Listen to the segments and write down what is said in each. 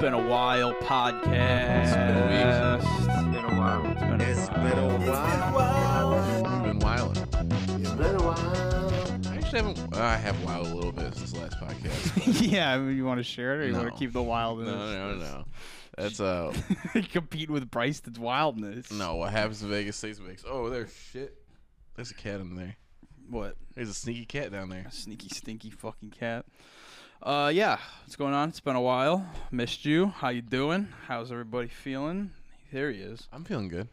been a while podcast. It's been a week. It's been a while. It's been a It's while. been a while. We've been wilding. It's been a while. I actually haven't. I have wild a little bit since the last podcast. yeah, I mean, you want to share it or you want No. to keep the wildness? no, no, no. That's uh. Compete with Bryson's wildness. No, what happens in Vegas stays in Vegas. Oh, there's shit. There's a cat in there. What? There's a sneaky cat down there. A sneaky, stinky fucking cat. Uh, yeah. What's going on? It's been a while. Missed you. How you doing? How's everybody feeling? There he is. I'm feeling good.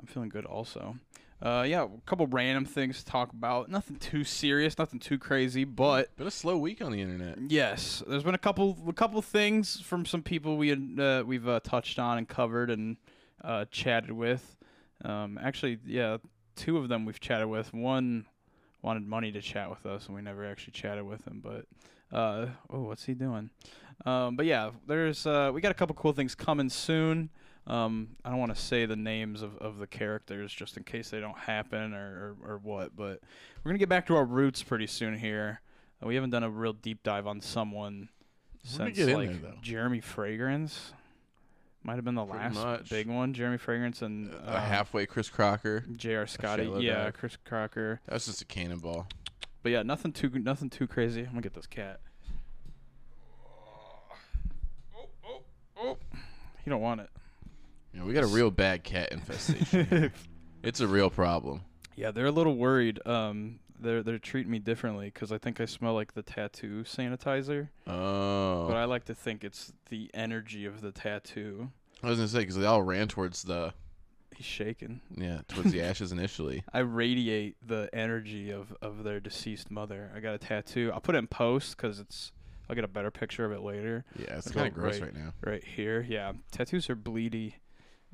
I'm feeling good also. Uh, yeah, a couple random things to talk about. Nothing too serious, nothing too crazy, but Been a slow week on the internet. yes, there's been a couple a couple things from some people we had, uh, we've uh, touched on and covered and uh, chatted with. Um, actually, yeah, two of them we've chatted with. One wanted money to chat with us, and we never actually chatted with him. But uh, oh, what's he doing? Um, but yeah, there's uh, we got a couple cool things coming soon. Um, I don't want to say the names of, of the characters just in case they don't happen or, or, or what, but we're gonna get back to our roots pretty soon here. Uh, we haven't done a real deep dive on someone since get in like there. Jeremy Fragrance. Might have been the Pretty last much. big one. Jeremy Fragrance and a halfway Chris Crocker. J.R. Scotty. Yeah, Chris Crocker. That was just a cannonball. But yeah, nothing too nothing too crazy. I'm gonna get this cat. Oh, oh, oh. You don't want it. You know, we got a real bad cat infestation. it's a real problem. Yeah, they're a little worried. Um, they're they're treating me differently because I think I smell like the tattoo sanitizer. Oh. But I like to think it's the energy of the tattoo. I was gonna say because they all ran towards the He's shaking. yeah towards the ashes initially. I radiate the energy of, of their deceased mother. I got a tattoo. I'll put it in post because it's. I'll get a better picture of it later. Yeah, it's kind of gross right. right now. Right here, yeah. Tattoos are bleedy,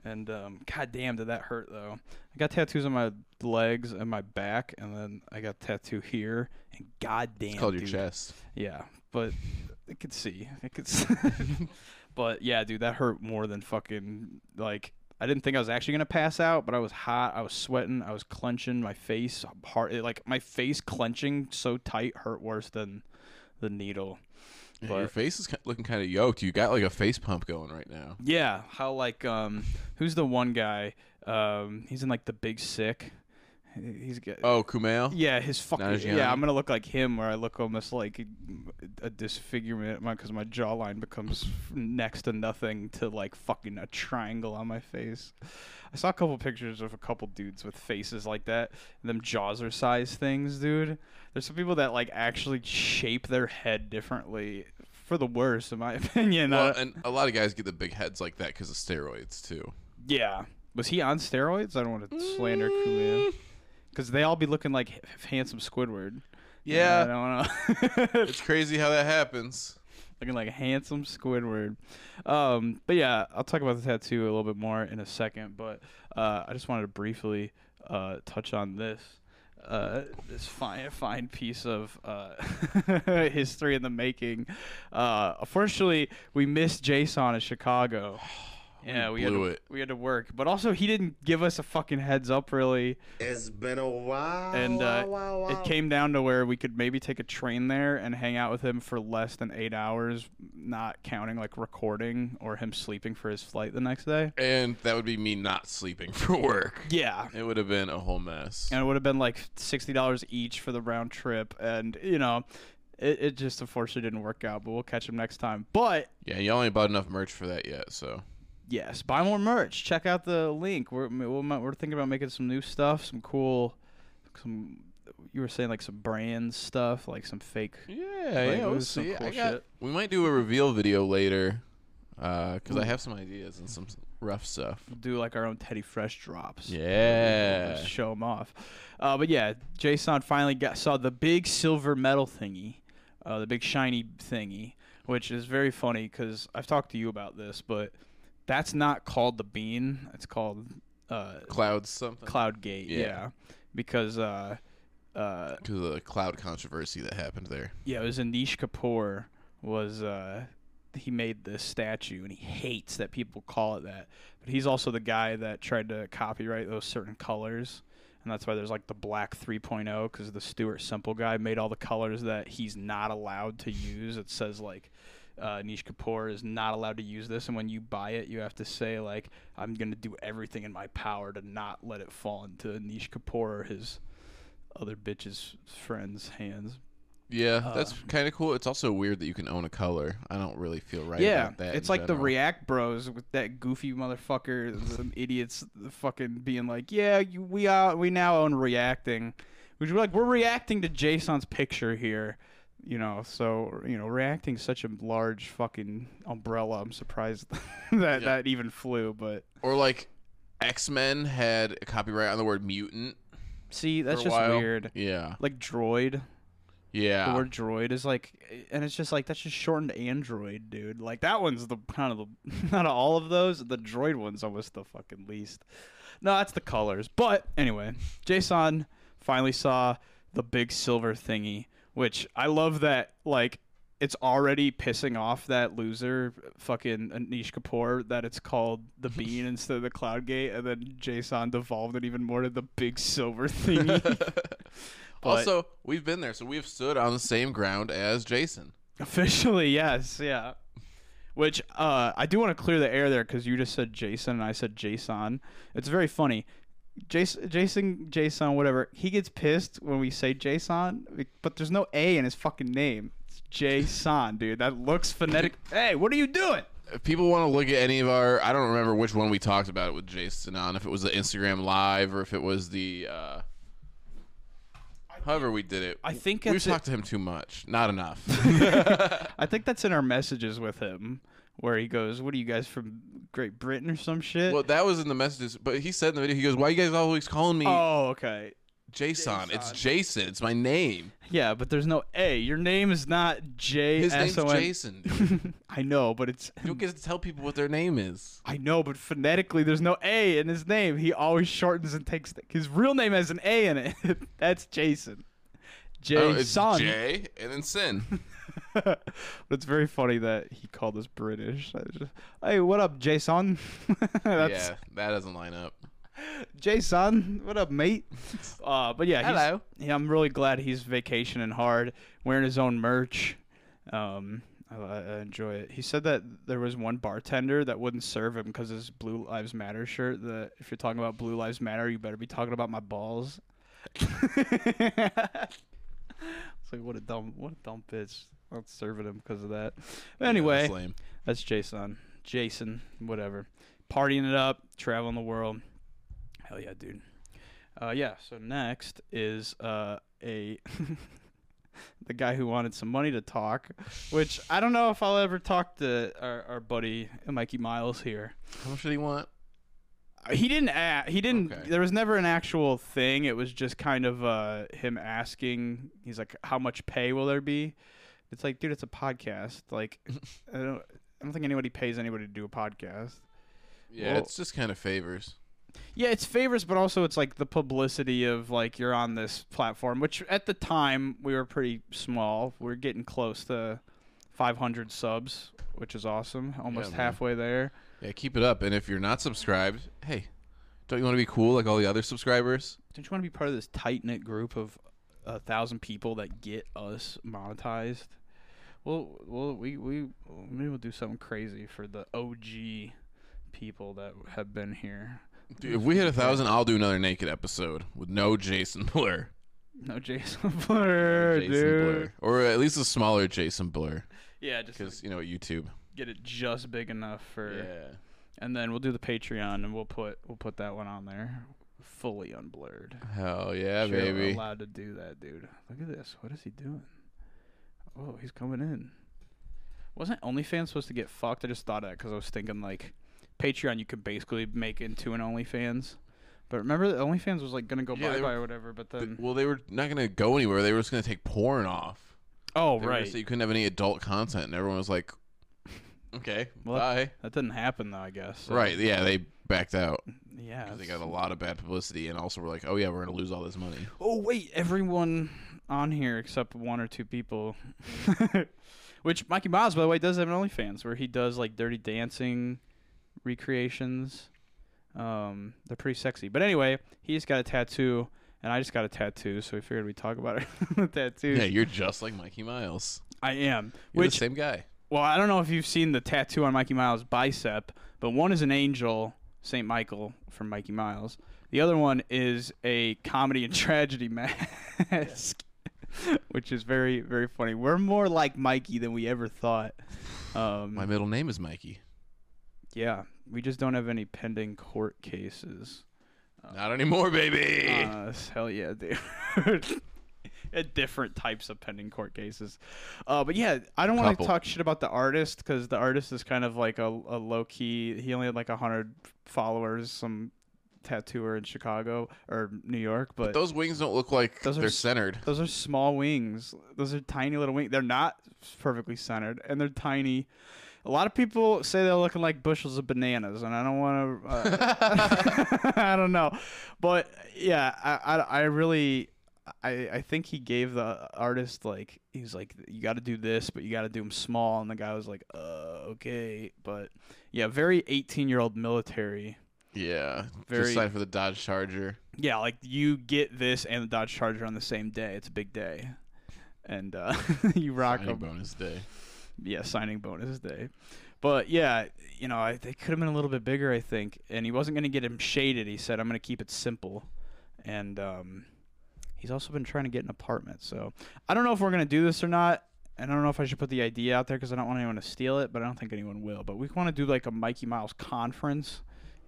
and um, god damn, did that hurt though. I got tattoos on my legs and my back, and then I got tattoo here, and god damn, It's called your chest. Yeah, but I could see. I could. See. but yeah, dude, that hurt more than fucking like. I didn't think I was actually gonna pass out, but I was hot. I was sweating. I was clenching my face hard. Like my face clenching so tight hurt worse than the needle. Yeah, But- your face is looking kind of yoked. You got like a face pump going right now. Yeah, how like um, who's the one guy? Um, he's in like the Big Sick. He's got. Oh, Kumail. Yeah, his fucking yeah. I'm gonna look like him, where I look almost like a disfigurement, because my jawline becomes next to nothing to like fucking a triangle on my face. I saw a couple pictures of a couple dudes with faces like that. And them jaws are size things, dude. There's some people that like actually shape their head differently for the worse, in my opinion. Well, Uh, and a lot of guys get the big heads like that because of steroids too. yeah, was he on steroids? I don't want to slander Mm. Kulia. Because they all be looking like handsome Squidward. I Yeah, don't know. it's crazy how that happens. looking like a handsome Squidward. Um, but yeah, I'll talk about the tattoo a little bit more in a second. But uh, I just wanted to briefly uh, touch on this. Uh, this fine, fine piece of uh, history in the making. Uh, unfortunately, we missed Jason in Chicago. Yeah, we had blew to, it. we had to work, but also he didn't give us a fucking heads up really. It's been a while. And uh, wow, wow, wow. it came down to where we could maybe take a train there and hang out with him for less than eight hours, not counting like recording or him sleeping for his flight the next day. And that would be me not sleeping for work. Yeah. It would have been a whole mess. And it would have been like sixty dollars each for the round trip, and you know, it, it just unfortunately didn't work out. But we'll catch him next time. But Yeah, you only bought enough merch for that yet, so yes, buy more merch. Check out the link. We're we're, we're thinking about making some new stuff, some cool, some. You were saying like some brand stuff, like some fake yeah, yeah, we'll some see. cool got. shit. We might do a reveal video later, because I have some ideas and some rough stuff. do like our own Teddy Fresh drops. Yeah. Just show them off. Uh, but yeah, Jason finally got saw the big silver metal thingy, uh, the big shiny thingy, which is very funny because I've talked to you about this, but that's not called the bean. It's called uh, Clouds something. Cloud Gate. Yeah. Yeah, because uh, uh, Because of the cloud controversy that happened there. yeah, it was Anish Kapoor was uh, he made this statue and he hates that people call it that. But he's also the guy that tried to copyright those certain colors. And that's why there's like the black 3.0 because the Stuart Semple guy made all the colors that he's not allowed to use. It says like uh, Nish Kapoor is not allowed to use this, and when you buy it, you have to say like, "I'm gonna do everything in my power to not let it fall into Nish Kapoor or his other bitches' friends' hands." Yeah, that's Uh, kind of cool. It's also weird that you can own a color. I don't really feel right yeah, about that. it's like the. React Bros with that goofy motherfucker, some idiots, fucking being like, "Yeah, you, we are, we now own reacting," which we're like, we're reacting to Jason's picture here, you know. So you know, reacting such a large fucking umbrella. I'm surprised that Yeah. that even flew, but Or like X Men had a copyright on the word mutant. see, that's just while. weird. Yeah, Like droid, yeah. the word droid is like, and it's just like that's just shortened android, dude. Like that one's the kind of the out of all of those, the droid one's almost the fucking least. No, that's the colors. But anyway, Jason finally saw the big silver thingy, which I love that like it's already pissing off that loser fucking Anish Kapoor that it's called the bean instead of the cloud gate and then Jason devolved it even more to the big silver thingy. But- also, we've been there, so we've stood on the same ground as Jason. Officially, yes, yeah. Which uh, I do want to clear the air there because you just said Jason and I said Jason. It's very funny. Jason, Jason, Jason, whatever. He gets pissed when we say Jason, but there's no A in his fucking name. It's Jason, dude. That looks phonetic. Hey, what are you doing? If people want to look at any of our, I don't remember which one we talked about it with Jason on. If it was the Instagram live or if it was the, uh, however we did it. I think we it's talked to him too much, not enough. I think that's in our messages with him, where he goes, "What are you guys from Great Britain or some shit?" well, that was in the messages, but he said in the video, he goes, "Why you guys always calling me oh, okay. Jason? It's Jason. Jason. It's my name. Yeah, but there's no A. Your name is not J His name's S O N. Jason. I know, but it's you don't get to tell people what their name is. I know, but phonetically, there's no A in his name. He always shortens and takes the, his real name has an A in it. That's Jason. Oh, it's Jason. J and then Sin. but it's very funny that he called us British. Just, hey, what up, Jason? Yeah, that doesn't line up. Jason. What up, mate? Uh, but yeah, he's- Hello. yeah, I'm really glad he's vacationing hard, wearing his own merch. Um, I, I enjoy it. He said that there was one bartender that wouldn't serve him because his Blue Lives Matter shirt. That if you're talking about Blue Lives Matter, you better be talking about my balls. it's like what a dumb, what a dumb bitch. Not serving him because of that. But Yeah, anyway, that's that's Jason. Jason, whatever. Partying it up, traveling the world. Hell yeah, dude. Uh, yeah. So next is uh, a the guy who wanted some money to talk, which I don't know if I'll ever talk to our, our buddy Mikey Miles here. How much did he want? He didn't. Ask, he didn't. Okay. There was never an actual thing. It was just kind of uh, him asking. He's like, "How much pay will there be?" It's like, dude, it's a podcast. Like, I don't. I don't think anybody pays anybody to do a podcast. Yeah, Well- it's just kind of favors. Yeah, it's favors, but also it's like the publicity of like you're on this platform, which at the time we were pretty small. We are getting close to 500 subs, which is awesome. Almost man. halfway there. Yeah, keep it up. And if you're not subscribed, hey, don't you want to be cool like all the other subscribers? Don't you want to be part of this tight knit group of a thousand people that get us monetized? Well, well, we we maybe we'll do something crazy for the OG people that have been here. Dude, if we hit a thousand, I'll do another naked episode with no Jason Blur. No Jason Blur, Jason dude. Blur. Or at least a smaller Jason Blur. Yeah, just Because, you know, YouTube. get it just big enough for. Yeah. And then we'll do the Patreon, and we'll put we'll put that one on there, fully unblurred. Hell yeah, Sure, we're baby. allowed to do that, dude. Look at this. What is he doing? Oh, he's coming in. Wasn't OnlyFans supposed to get fucked? I just thought of that because I was thinking like Patreon, you could basically make into an OnlyFans. But remember, the OnlyFans was like gonna go Yeah, bye they bye were- or whatever. But Th- then, well, they were not going to go anywhere. They were just going to take porn off. oh They were gonna right, say you couldn't have any adult content. And everyone was like, okay, Well, bye. that didn't happen though. I guess. So, Right, yeah, they backed out. Yeah. they it's- got a lot of bad publicity. And also were like, oh, yeah, we're going to lose all this money. Oh wait, everyone on here except one or two people. Which Mikey Miles, by the way, does have an OnlyFans where he does like dirty dancing recreations. Um, they're pretty sexy. But anyway, he just got a tattoo, and I just got a tattoo, so we figured we'd talk about it. Tattoos. Yeah, you're just like Mikey Miles. I am. You're Which the same guy. well, I don't know if you've seen the tattoo on Mikey Miles' bicep, but one is an angel, Saint Michael from Mikey Miles. The other one is a comedy and tragedy mask, which is very very funny. We're more like Mikey than we ever thought. Um, My middle name is Mikey. yeah, we just don't have any pending court cases. Not anymore, baby. Uh, hell yeah, dude. At different types of pending court cases. Uh, but yeah, I don't want to talk shit about the artist because the artist is kind of like a, a low key. He only had like a hundred followers, some tattooer in Chicago or New York. But Those wings don't look like Those they're s- centered. those are small wings. Those are tiny little wings. They're not perfectly centered, and they're tiny. A lot of people say they're looking like bushels of bananas, and I don't want to. Uh, I don't know, but yeah, I, I, I really, I, I think he gave the artist like he's like you got to do this, but you got to do them small, and the guy was like, uh, okay, but yeah, very eighteen year old military. Yeah, Very- just signed for the Dodge Charger. Yeah, like you get this and the Dodge Charger on the same day. It's a big day, and uh, you rock Signing them. bonus day. Yeah, signing bonus day. But yeah, you know, I, they could have been a little bit bigger, I think. And he wasn't going to get him shaded. He said, "I'm going to keep it simple." And um, he's also been trying to get an apartment. So I don't know if we're going to do this or not. And I don't know if I should put the idea out there because I don't want anyone to steal it. But I don't think anyone will. But we want to do like a Mikey Miles conference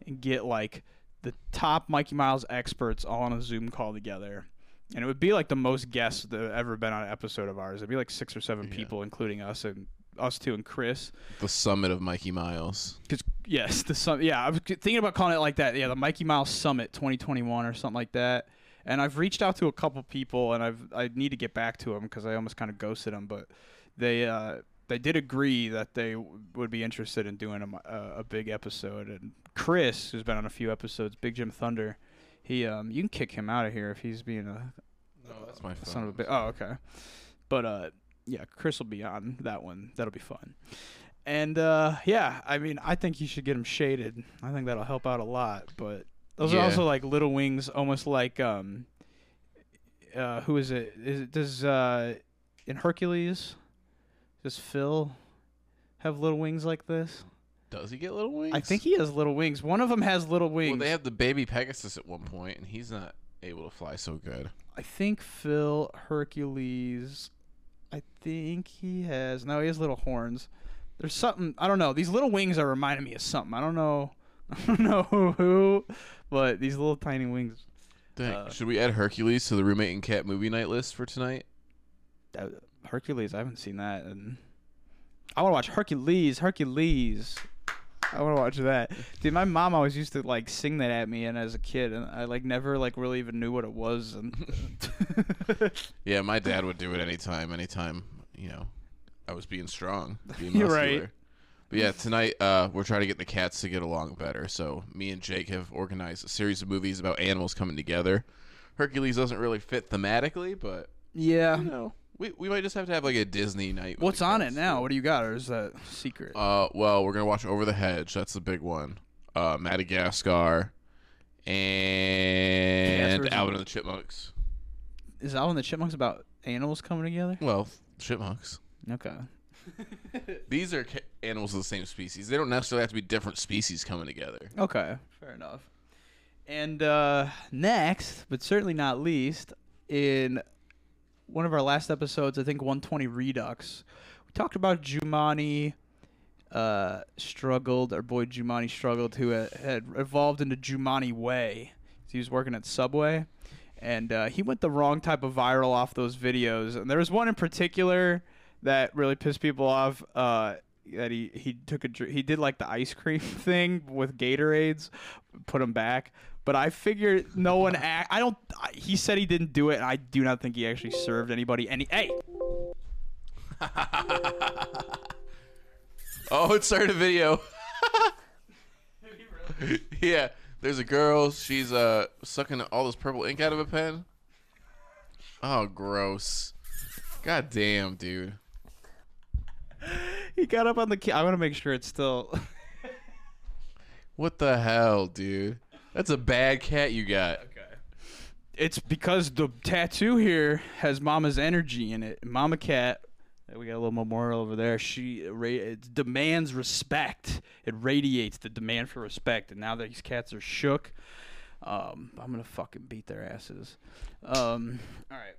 and get like the top Mikey Miles experts all on a Zoom call together. And it would be like the most guests that have ever been on an episode of ours. It'd be like six or seven Yeah. people, including us and us two and Chris. The summit of Mikey Miles. Cause yes, the sum. Yeah, I was thinking about calling it like that. Yeah, the Mikey Miles Summit 2021 or something like that. And I've reached out to a couple people, and I've I need to get back to them because I almost kind of ghosted them, but they uh, they did agree that they w- would be interested in doing a, a big episode. And Chris, who's been on a few episodes, Big Jim Thunder, he um you can kick him out of here if he's being a No, that's my son of a bitch. Oh, okay. But uh, yeah, Chris will be on that one. That'll be fun. And uh, yeah, I mean, I think you should get him shaded. I think that'll help out a lot. But those are also like little wings, almost like um, uh, who is it? Is it does uh, in Hercules? Does Phil have little wings like this? Does he get little wings? I think he has little wings. One of them has little wings. Well, they have the baby Pegasus at one point, and he's not able to fly so good. I think Phil Hercules. I think he has. No, he has little horns. There's something I don't know. These little wings are reminding me of something. I don't know. I don't know who, but these little tiny wings. Dang. Uh, Should we add Hercules to the roommate and cat movie night list for tonight? Uh, Hercules. I haven't seen that, and I want to watch Hercules. Hercules. I want to watch that. Dude, my mom always used to like sing that at me, and as a kid, and I like never like really even knew what it was. And Yeah, my dad would do it anytime, anytime, you know, I was being strong, being muscular. right. But yeah, tonight uh, we're trying to get the cats to get along better. So me and Jake have organized a series of movies about animals coming together. Hercules doesn't really fit thematically, but yeah. you know, we, we might just have to have like a Disney night. with What's the on it cats. now? What do you got, or is that secret? Uh, well, we're gonna watch Over the Hedge. That's the big one. Uh, Madagascar and versus- Alvin and the Chipmunks. Is Alvin and the Chipmunks about animals coming together? Well, chipmunks. Okay. These are ca- animals of the same species. They don't necessarily have to be different species coming together. Okay. Fair enough. And uh, next, but certainly not least, in one of our last episodes, I think 120 Redux, we talked about Jumanne uh, struggled, our boy Jumanne struggled, who had, evolved into Jumanne Way. He was working at Subway, and uh, he went the wrong type of viral off those videos. And there was one in particular that really pissed people off. Uh, that he he took a he did like the ice cream thing with Gatorades, put them back. But I figured no one. Act, I don't. I, he said he didn't do it. And I do not think he actually served anybody any. Hey, Oh, it started a video. yeah, there's a girl. She's uh sucking all this purple ink out of a pen. Oh, gross. God damn, dude. he got up on the. Ca- I want to make sure it's still. What the hell, dude? That's a bad cat you got. Okay. It's because the tattoo here has Mama's energy in it. Mama Cat We got a little memorial over there. She it demands respect. It radiates the demand for respect. And now that these cats are shook, um, I'm gonna fucking beat their asses. Um, all right.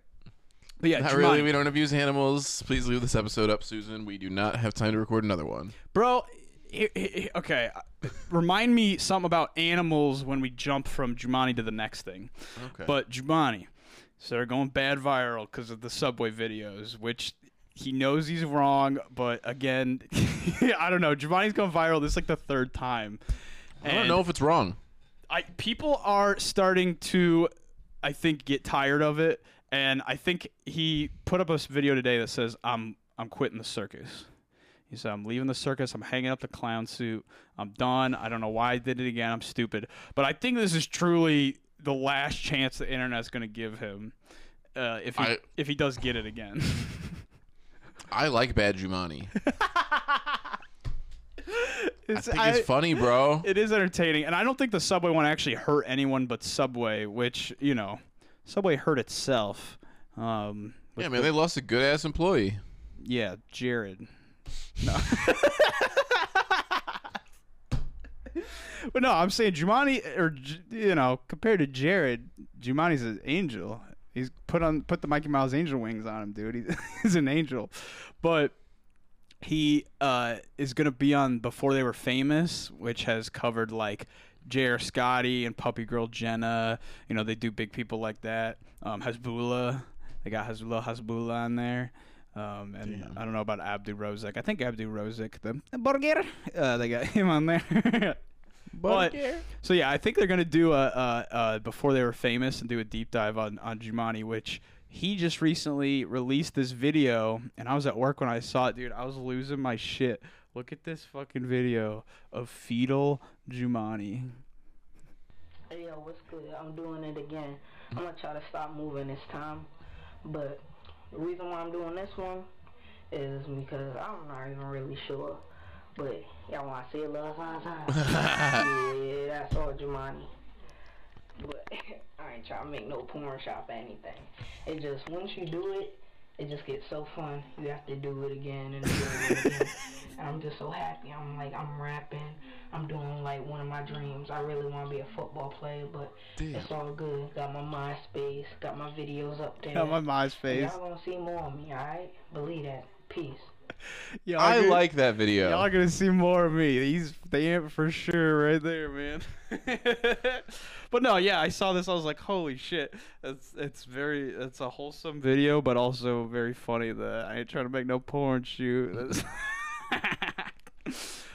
But yeah, Not Jumanji. really. We don't abuse animals. Please leave this episode up, Susan. We do not have time to record another one. Bro, okay. uh, Remind me something about animals when we jump from Jumanji to the next thing. Okay. But Jumanji, so they're going bad viral because of the subway videos, which he knows he's wrong. But again, I don't know. Jumanji's going viral. This is like the third time. I don't know if it's wrong. I people are starting to, I think, get tired of it. And I think he put up a video today that says, "I'm I'm quitting the circus." He said, "I'm leaving the circus. I'm hanging up the clown suit. I'm done. I don't know why I did it again. I'm stupid." But I think this is truly the last chance the internet's going to give him uh, if he I- if he does get it again. I like Bad Jumanne. I It's- think I- it's funny, bro. It is entertaining, and I don't think the Subway one actually hurt anyone but Subway, which you know, Subway hurt itself. Um, Yeah, man, the- they lost a good ass employee. yeah, Jared. No. but no, I'm saying Jumanne, or you know, compared to Jared, Jumanne's an angel. He's put on put the Mikey Miles angel wings on him, dude. He's, he's an angel, but he uh, is gonna be on Before They Were Famous, which has covered like J.R. Scotty and Puppy Girl Jenna. You know, they do big people like that. Um, Hasbullah, they got Hasbullah Hasbullah on there. Um, and Damn. I don't know about Abdu Rozik. I think Abdu Rozik, the burger, uh, they got him on there. but so yeah, I think they're gonna do a, a, a before they were famous and do a deep dive on on Jumanne, which he just recently released this video, and I was at work when I saw it, dude. I was losing my shit. Look at this fucking video of fetal Jumanne. Hey yo, what's good? I'm doing it again. I'm gonna try to stop moving this time, but the reason why I'm doing this one is because I'm not even really sure. But y'all wanna see a little something? yeah, that's all Jumanne. But I ain't trying to make no porn shop or anything. It just once you do it, it just gets so fun. You have to do it again and again and again. and I'm just so happy. I'm like I'm rapping. I'm doing like one of my dreams. I really want to be a football player, but Damn. it's all good. Got my MySpace, got my videos up there. Got my MySpace. Y'all gonna see more of me, alright? Believe that. Peace. Y'all I gonna- like that video. Y'all gonna see more of me. He's amp for sure, right there, man. but no, yeah, I saw this. I was like, holy shit! It's it's very it's a wholesome video, but also very funny. That I ain't trying to make no porn shoot.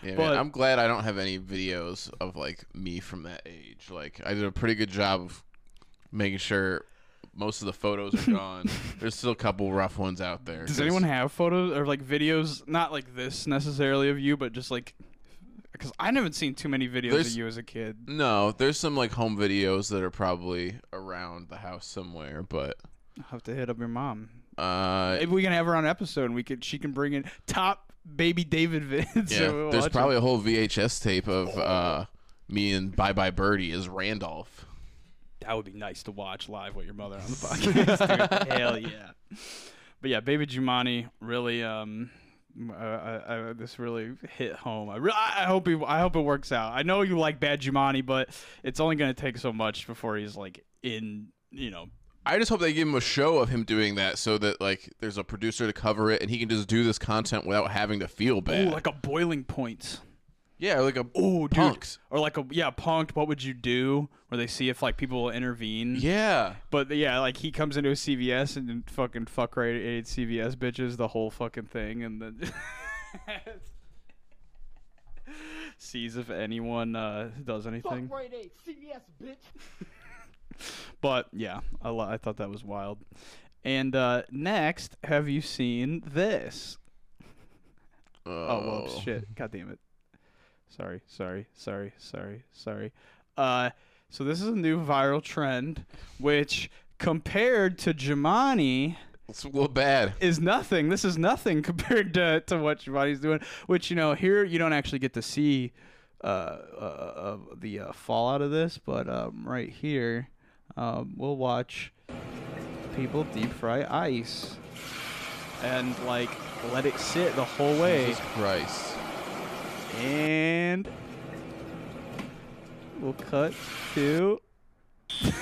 Yeah, man, I'm glad I don't have any videos of like me from that age. Like I did a pretty good job of making sure most of the photos are gone. There's still a couple rough ones out there. Does 'cause- anyone have photos or like videos? Not like this necessarily of you, but just like because I haven't seen too many videos There's- of you as a kid. No, there's some like home videos that are probably around the house somewhere, but I'll have to hit up your mom. uh, Maybe we can have her on episode and we could she can bring in top baby David vids. yeah, there's probably a whole VHS tape of uh, me and Bye Bye Birdie as Randolph. That would be nice to watch live with your mother on the podcast. dude. Hell yeah. But yeah, Baby Jumanne really um uh, I, I, this really hit home. I, re- I hope he, I hope it works out. I know you like Bad Jumanne, but it's only going to take so much before he's like in, you know. I just hope they give him a show of him doing that, so that like there's a producer to cover it, and he can just do this content without having to feel Ooh, bad. like a boiling point. Yeah, like a Ooh, dude. punks. Or like a yeah, punked. What would you do? Where they see if like people will intervene. Yeah, But yeah, like he comes into a CVS and then fucking fuck right eight CVS bitches the whole fucking thing, and then sees if anyone uh, does anything. Fuck right eight, CVS bitch. But yeah, I, lo- I thought that was wild. And uh, next, have you seen this? Oh well, shit! God damn it! Sorry, sorry, sorry, sorry, sorry. Uh, so this is a new viral trend, which compared to Jumanne It's a little bad. is nothing. This is nothing compared to to what Jumanne's doing. Which you know, here you don't actually get to see uh, uh, uh the uh, fallout of this, but um, right here, um, we'll watch people deep fry ice, and like let it sit the whole way. Jesus Christ. And we'll cut to.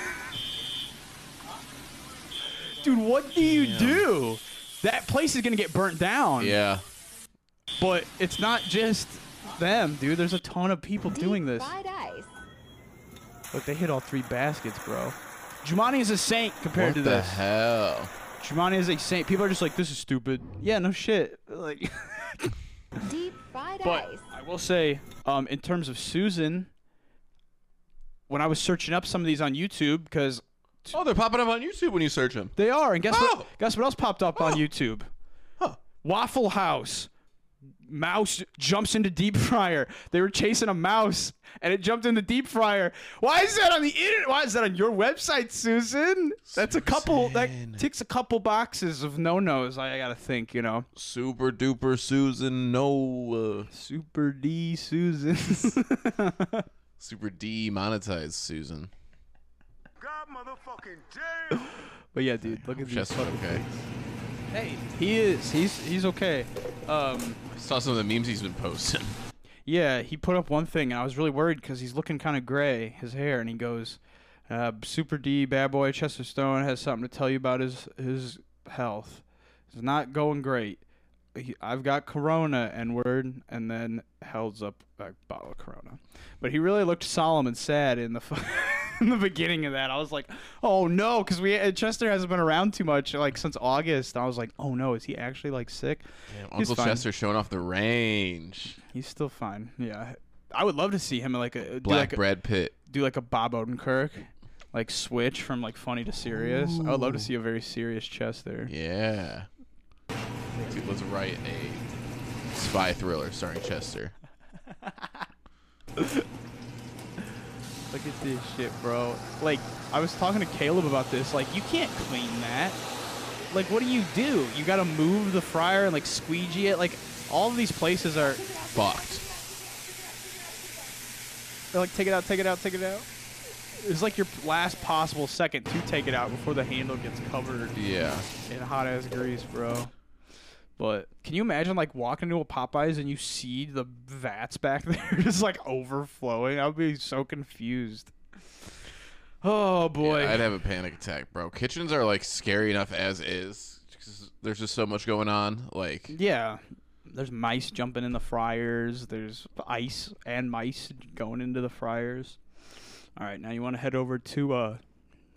Dude, what do you do? That place is gonna get burnt down. Yeah. But it's not just them, dude. There's a ton of people doing this. Ice. Look, they hit all three baskets, bro. Jumanji is a saint compared What to the this. hell? Jumanji is a saint. People are just like, this is stupid. Yeah, no shit. Like, Deep fried but ice. I will say, um, in terms of Susan, when I was searching up some of these on YouTube, because Oh, they're popping up on YouTube when you search them. they are, and guess Oh! what? Guess what else popped up on Oh. YouTube? Huh. Waffle House. Mouse jumps into deep fryer. They were chasing a mouse, and it jumped in the deep fryer. Why is that on the internet? Why is that on your website, Susan? That's a couple. That ticks a couple boxes of no nos. I gotta think, you know. Super duper Susan no Super D Susan. Super D demonetized Susan. God motherfucking damn. but yeah, dude, look at this. Chester's okay. Hey, he is. He's he's okay. Um, I saw some of the memes he's been posting. yeah, he put up one thing, and I was really worried because he's looking kind of gray, his hair, and he goes, uh, "Super D, bad boy Chester Stone has something to tell you about his his health. It's not going great. He, I've got Corona and word, and then holds up a bottle of Corona. But he really looked solemn and sad in the in the beginning of that. I was like, oh no, because we uh, Chester hasn't been around too much like since August. I was like, oh no, is he actually like sick? Damn, Uncle fine. Chester showing off the range. He's still fine. Yeah, I would love to see him like a Black like a, Brad Pitt. do like a Bob Odenkirk, like switch from like funny to serious. I would love to see a very serious Chester. Yeah. Dude, let's write a spy thriller starring Chester. Look at this shit, bro. Like, I was talking to Caleb about this. Like, you can't clean that. Like, what do you do? You gotta move the fryer and like squeegee it. Like, all of these places are. Fucked. They're like, take it out, take it out, take it out. It's like your last possible second to take it out before the handle gets covered Yeah. in hot ass grease, bro. But can you imagine like walking into a Popeyes and you see the vats back there just like overflowing? I would be so confused. Oh boy. Yeah, I'd have a panic attack, bro. Kitchens are like scary enough as is. 'cause There's just so much going on. Like, Yeah. There's mice jumping in the fryers. There's ice and mice going into the fryers. All right, now you want to head over to uh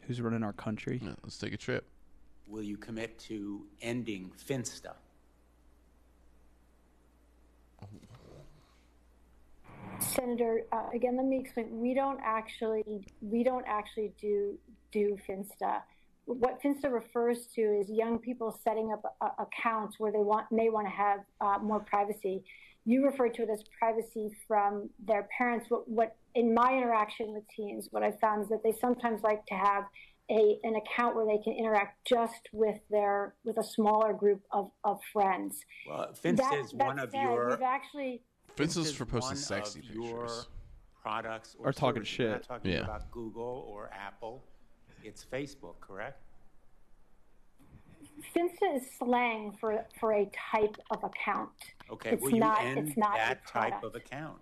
who's running our country? yeah, let's take a trip. Will you commit to ending Finsta? Senator, uh, again, let me explain. We don't actually, we don't actually do do Finsta. What Finsta refers to is young people setting up uh, accounts where they want may want to have uh, more privacy. You refer to it as privacy from their parents. What, what in my interaction with teens, what I found is that they sometimes like to have a an account where they can interact just with their with a smaller group of, of friends. Well, Finsta That- is that one of your. we've actually Vince is Finsta for posting sexy of your pictures. products or, Or talking services. We're shit. not talking Yeah. about Google or Apple. It's Facebook, correct? Finsta is slang for for a type of account. Okay. It's will you not- end it's not that type of account?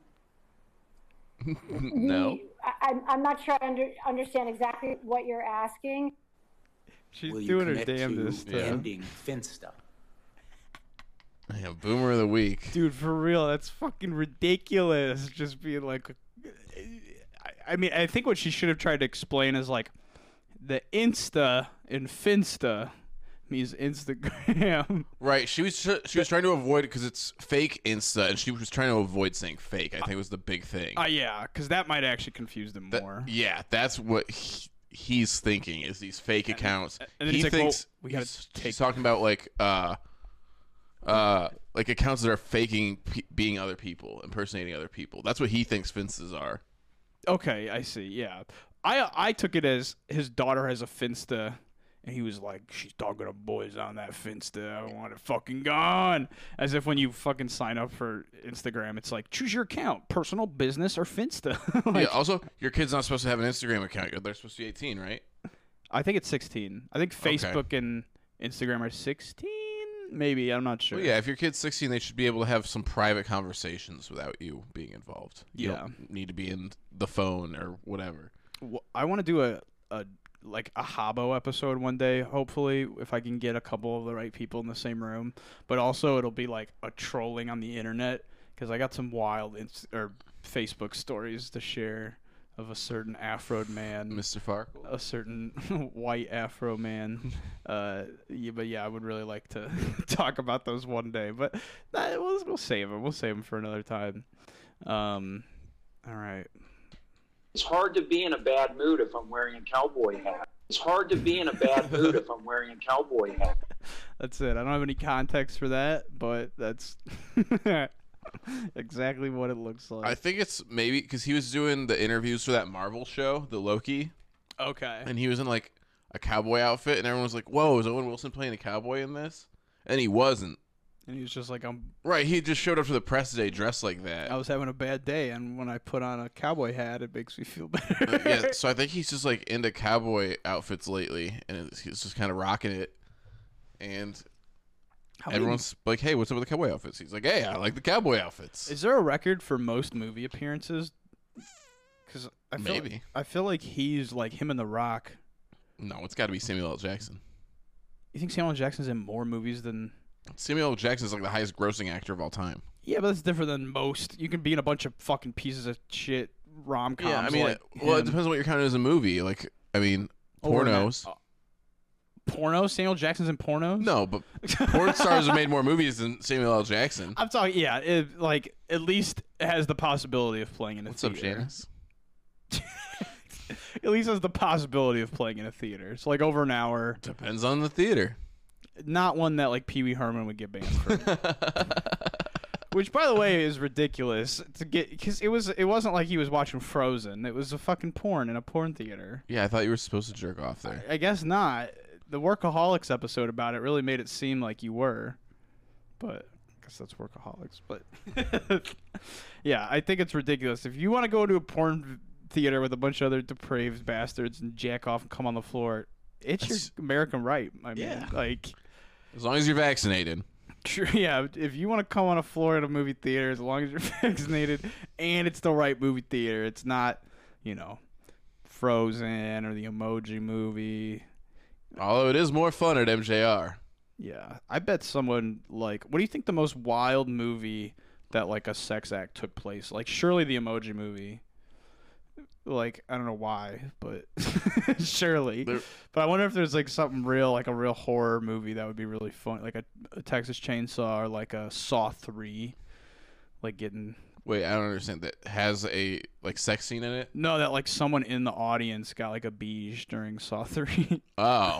no. I, I'm- I'm not sure I under, understand exactly what you're asking. She's will doing her commit damnedest. to to- ending Finsta? Yeah, boomer of the week. Dude, for real, that's fucking ridiculous. Just being like, I, I mean, I think what she should have tried to explain is like, the Insta in Finsta means Instagram. Right. She was she was trying to avoid it because it's fake Insta, and she was trying to avoid saying fake. I think was the big thing. Uh, yeah, because that might actually confuse them That- more. yeah, that's what he, he's thinking is these fake accounts. and then he like, well, thinks we gotta he's, take- he's talking about like uh uh like accounts that are faking pe- being other people, impersonating other people. That's what he thinks Vince's are. Okay, I see. Yeah, I I took it as his daughter has a Finsta, and he was like, "She's talking to boys on that Finsta. I want it fucking gone." As if when you fucking sign up for Instagram, it's like choose your account, personal, business, or Finsta. like, yeah. Also, your kid's not supposed to have an Instagram account. They're supposed to be 18, right? I think it's 16. I think. Facebook and Instagram are 16. Maybe I'm not sure. Well, yeah, if your kid's 16, they should be able to have some private conversations without you being involved. You Yeah. don't need to be in the phone or whatever. Wh- I want to do a a like a Habbo episode one day. Hopefully, if I can get a couple of the right people in the same room. But also, it'll be like a trolling on the internet because I got some wild inst- or Facebook stories to share of a certain Afroed man. Mr. Farkle. a certain white Afro man. Uh, yeah, but yeah, I would really like to talk about those one day. But nah, we'll we'll save them. We'll save them for another time. Um, all right. It's hard to be in a bad mood if I'm wearing a cowboy hat. It's hard to be in a bad mood if I'm wearing a cowboy hat. That's it. I don't have any context for that, but that's exactly what it looks like. I think it's maybe because he was doing the interviews for that Marvel show, the Loki, okay. and he was in like a cowboy outfit, and everyone was like, "Whoa, is Owen Wilson playing a cowboy in this?" And he wasn't. And he was just like, I'm. Right, he just showed up to the press day dressed like that. I was having a bad day, and when I put on a cowboy hat, it makes me feel better. Yeah, so I think he's just like into cowboy outfits lately, and he's just kind of rocking it. And How many- everyone's like, "Hey, what's up with the cowboy outfits?" He's like, "Hey, I like the cowboy outfits." Is there a record for most movie appearances? Because I feel Maybe. I feel like he's like him and The Rock. no, it's got to be Samuel L. Jackson. You think Samuel L. Jackson's in more movies than? Samuel L. Jackson's like the highest grossing actor of all time. Yeah, but that's different than most. You can be in a bunch of fucking pieces of shit rom coms. Yeah, I mean, like well, it depends on what you're counting as a movie. Like, I mean, Or not- pornos. Pornos. Samuel Jackson's in pornos. No, but porn stars have made more movies than Samuel L. Jackson. I'm talking. Yeah, it, like at least has the possibility of playing in a theater. What's up. Janice? At least has the possibility of playing in a theater. It's like over an hour. Depends on the theater. Not one that like Pee Wee Herman would get banned for. Which, by the way, is ridiculous to get because it was it wasn't like he was watching Frozen. It was a fucking porn in a porn theater. Yeah, I thought you were supposed to jerk off there. I guess not. The Workaholics episode about it really made it seem like you were, but I guess that's Workaholics. But yeah, I think it's ridiculous. If you want to go to a porn theater with a bunch of other depraved bastards and jack off and come on the floor, it's That's- your American right. I mean, Yeah. like. As long as you're vaccinated. True. Yeah. If you want to come on a floor at a movie theater, as long as you're vaccinated and it's the right movie theater, it's not, you know, Frozen or the Emoji Movie. Although it is more fun at MJR. Yeah. I bet someone like, what do you think the most wild movie that like a sex act took place? Like, surely the Emoji Movie. Like I don't know why, but surely. There- But I wonder if there's like something real, like a real horror movie that would be really fun, like a, a Texas Chainsaw or like a Saw Three, like getting Wait, I don't understand. That has a like sex scene in it. no that like someone in the audience got like a beige during Saw Three, Oh,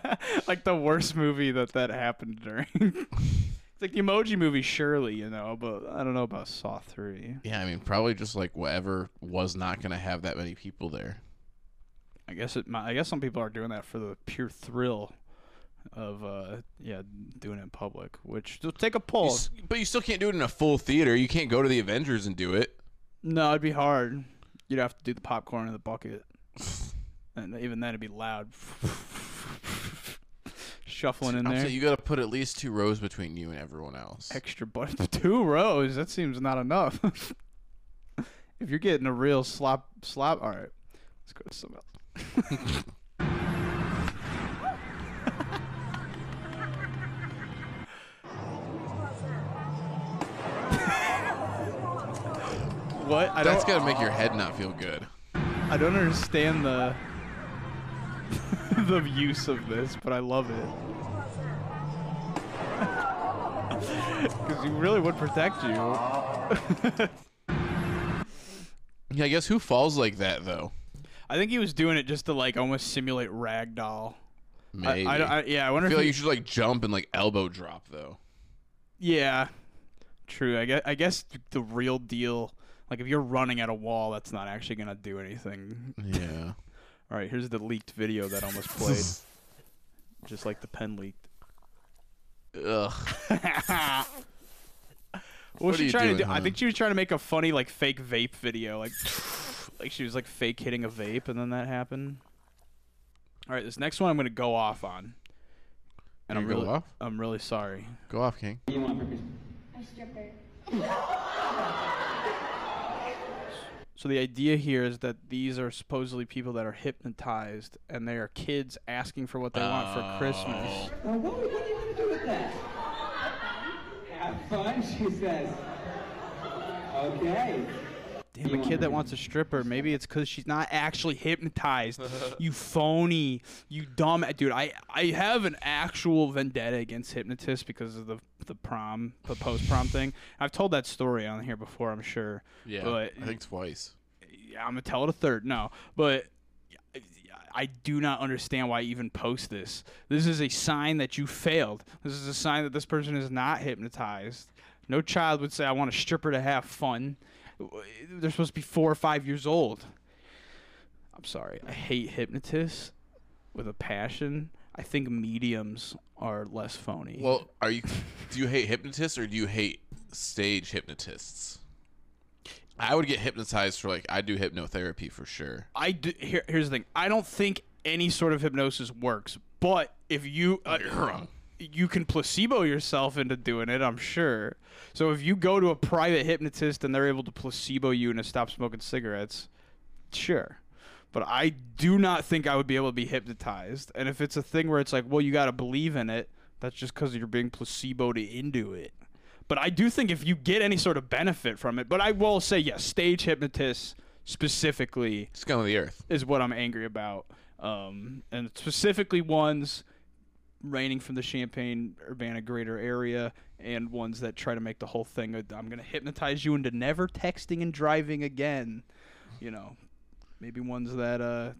like the worst movie that that happened during. it's like the Emoji Movie, surely you know, but I don't know about Saw Three. yeah. I mean, probably just like whatever was not gonna have that many people there. I guess it. I guess some people are doing that for the pure thrill of uh yeah doing it in public. Which take a You poll. s- but you still can't do it in a full theater. You can't go to the Avengers and do it. No, it'd be hard. You'd have to do the popcorn in the bucket, and even then it'd be loud, shuffling in I'm there. you got to put at least two rows between you and everyone else. Extra but two rows. That seems not enough. if you're getting a real slop slop, all right, let's go to something else. What? I That's gotta make your head not feel good. I don't understand the the use of this, but I love it. Because he really would protect you. Yeah, I guess who falls like that though? I think he was doing it just to like almost simulate ragdoll. I- Maybe. I, I, yeah, I wonder I if feel like he- you should like jump and like elbow drop though. Yeah, true. I guess I guess the real deal. Like if you're running at a wall, that's not actually gonna do anything. Yeah. All right, here's the leaked video that almost played, just like the pen leaked. Ugh. What was What are she you trying to doing, do? I think she was trying to make a funny like fake vape video, like like she was like fake hitting a vape, and then that happened. All right, this next one I'm gonna go off on and You I'm go really, off? I'm really sorry. Go off, King. You want for Christmas? A stripper. So the idea here is that these are supposedly people that are hypnotized, and they are kids asking for what they want for Christmas. Oh. Well, what, what are you going to do with that? Have fun, she says. Okay. Damn, a kid that wants a stripper. Maybe it's because she's not actually hypnotized. you phony. You dumb. Uh, dude, I, I have an actual vendetta against hypnotists because of the the prom, the post prom thing. I've told that story on here before, I'm sure. Yeah, But I think twice. yeah, I'm gonna tell it a third. No, but I do not understand why you even post this. This is a sign that you failed. This is a sign that this person is not hypnotized. No child would say, "I want a stripper to have fun." They're supposed to be four or five years old. I'm sorry. I hate hypnotists with a passion. I think mediums are less phony. Well, are you? Do you hate hypnotists or do you hate stage hypnotists? I would get hypnotized for like I do hypnotherapy for sure. I do, here, here's the thing. I don't think any sort of hypnosis works. But if you uh, You're wrong. You can placebo yourself into doing it, I'm sure. So if you go to a private hypnotist and they're able to placebo you into stop smoking cigarettes, sure. But I do not think I would be able to be hypnotized. And if it's a thing where it's like, well, you got to believe in it, that's just because you're being placeboed into it. But I do think if you get any sort of benefit from it, but I will say, yes, stage hypnotists specifically Scum of the earth. is what I'm angry about. Um, and specifically ones raining from the Champaign Urbana greater area and ones that try to make the whole thing I'm going to hypnotize you into never texting and driving again. You know, maybe ones that uh,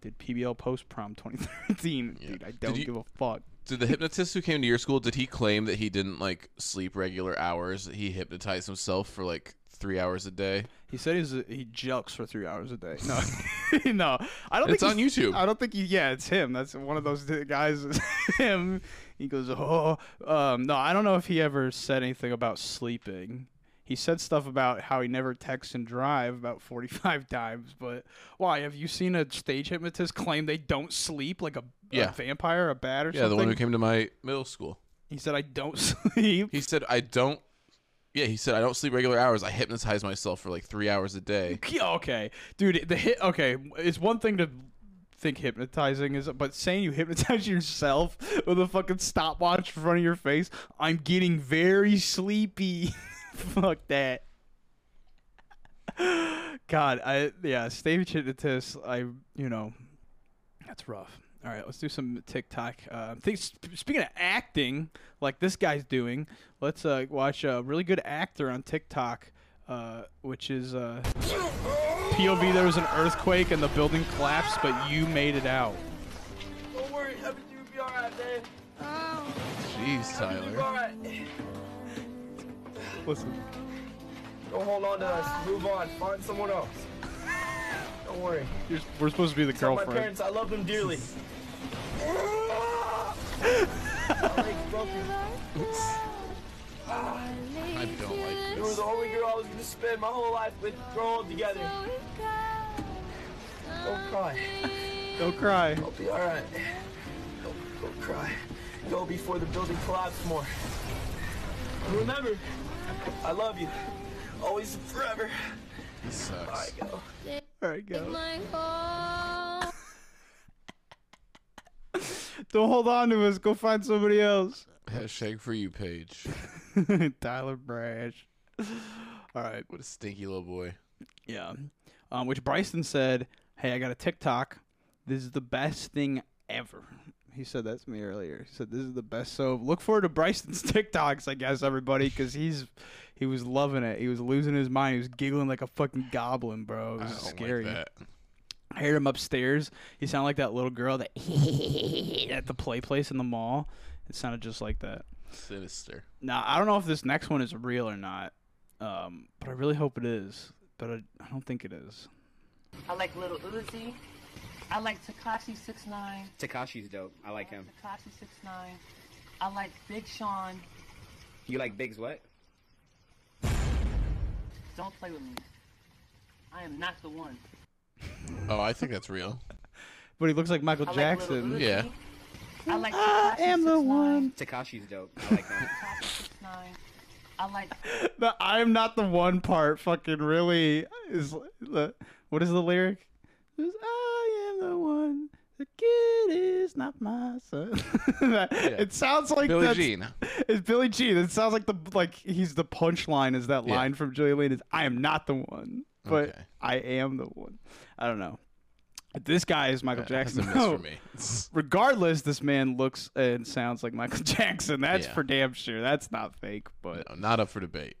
did PBL post prom 2013. Dude, I don't you- give a fuck. Did the hypnotist who came to your school did he claim that he didn't like sleep regular hours? That he hypnotized himself for like three hours a day. He said he's a, he jokes for three hours a day. No, no, I don't. It's think on YouTube. I don't think he. Yeah, it's him. That's one of those guys. him. He goes, oh, um, no. I don't know if he ever said anything about sleeping. He said stuff about how he never texts and drive about forty-five times. But why? Have you seen a stage hypnotist claim they don't sleep like a, a Yeah. vampire, a bat, or Yeah, something? Yeah, the one who came to my middle school. He said I don't sleep. He said I don't. Yeah, he said I don't sleep regular hours. I hypnotize myself for like three hours a day. Okay, dude. The hit. Okay, it's one thing to think hypnotizing is, but saying you hypnotize yourself with a fucking stopwatch in front of your face. I'm getting very sleepy. Fuck that. God, I yeah, stage hypnotist. I you know, that's rough. All right, let's do some TikTok. Uh, think, speaking of acting, like this guy's doing, let's uh, watch a really good actor on TikTok, uh, which is uh, POV. There was an earthquake and the building collapsed, but you made it out. Don't worry, everything will be alright, man. Jeez, Tyler. Alright. Listen, Don't hold on to us. Move on. Find someone else. Don't worry. you're, we're supposed to be the Tell my parents I love them dearly. My. I don't like this. You were the only girl I was gonna spend my whole life with, grow old together. Don't cry. Don't cry. I'll be alright. Don't, don't cry. Go before the building collapses more. And remember, I love you. Always and forever. This sucks. Alright, go. All right, go. Don't hold on to us. Go find somebody else. Hashtag for you, Paige. Tyler Brash. All right. What a stinky little boy. Yeah. Um, which Bryson said, "Hey, I got a TikTok. This is the best thing ever." He said that to me earlier. He said this is the best. So look forward to Bryson's TikToks, I guess, everybody, because he's he was loving it. He was losing his mind. He was giggling like a fucking goblin, bro. It I was don't scary. like that. I heard him upstairs. He sounded like that little girl that at the play place in the mall. It sounded just like that. Sinister. Now I don't know if this next one is real or not, um, but I really hope it is. But I, I don't think it is. I like Little Uzi. I like Takashi 69. Takashi's dope. I like him. Takashi 69. I like Big Sean. You like Big's what? Don't play with me. I am not the one. Oh, I think that's real. But he looks like Michael I Jackson. Uzi. Yeah. I like I am the one. Takashi's dope. I like him. Nine. I like The I'm not the one part fucking really is the what is the lyric? It's, I am the one. The kid is not my son. It sounds like Billie that's- Jean. It's Billy Jean. It sounds like the like he's the punchline is that Yeah. line from Julie Lee is I am not the one, but Okay. I am the one. I don't know. This guy is Michael That's Jackson. a miss No. for me. Regardless, this man looks and sounds like Michael Jackson. That's Yeah. for damn sure. That's not fake. But No, not up for debate.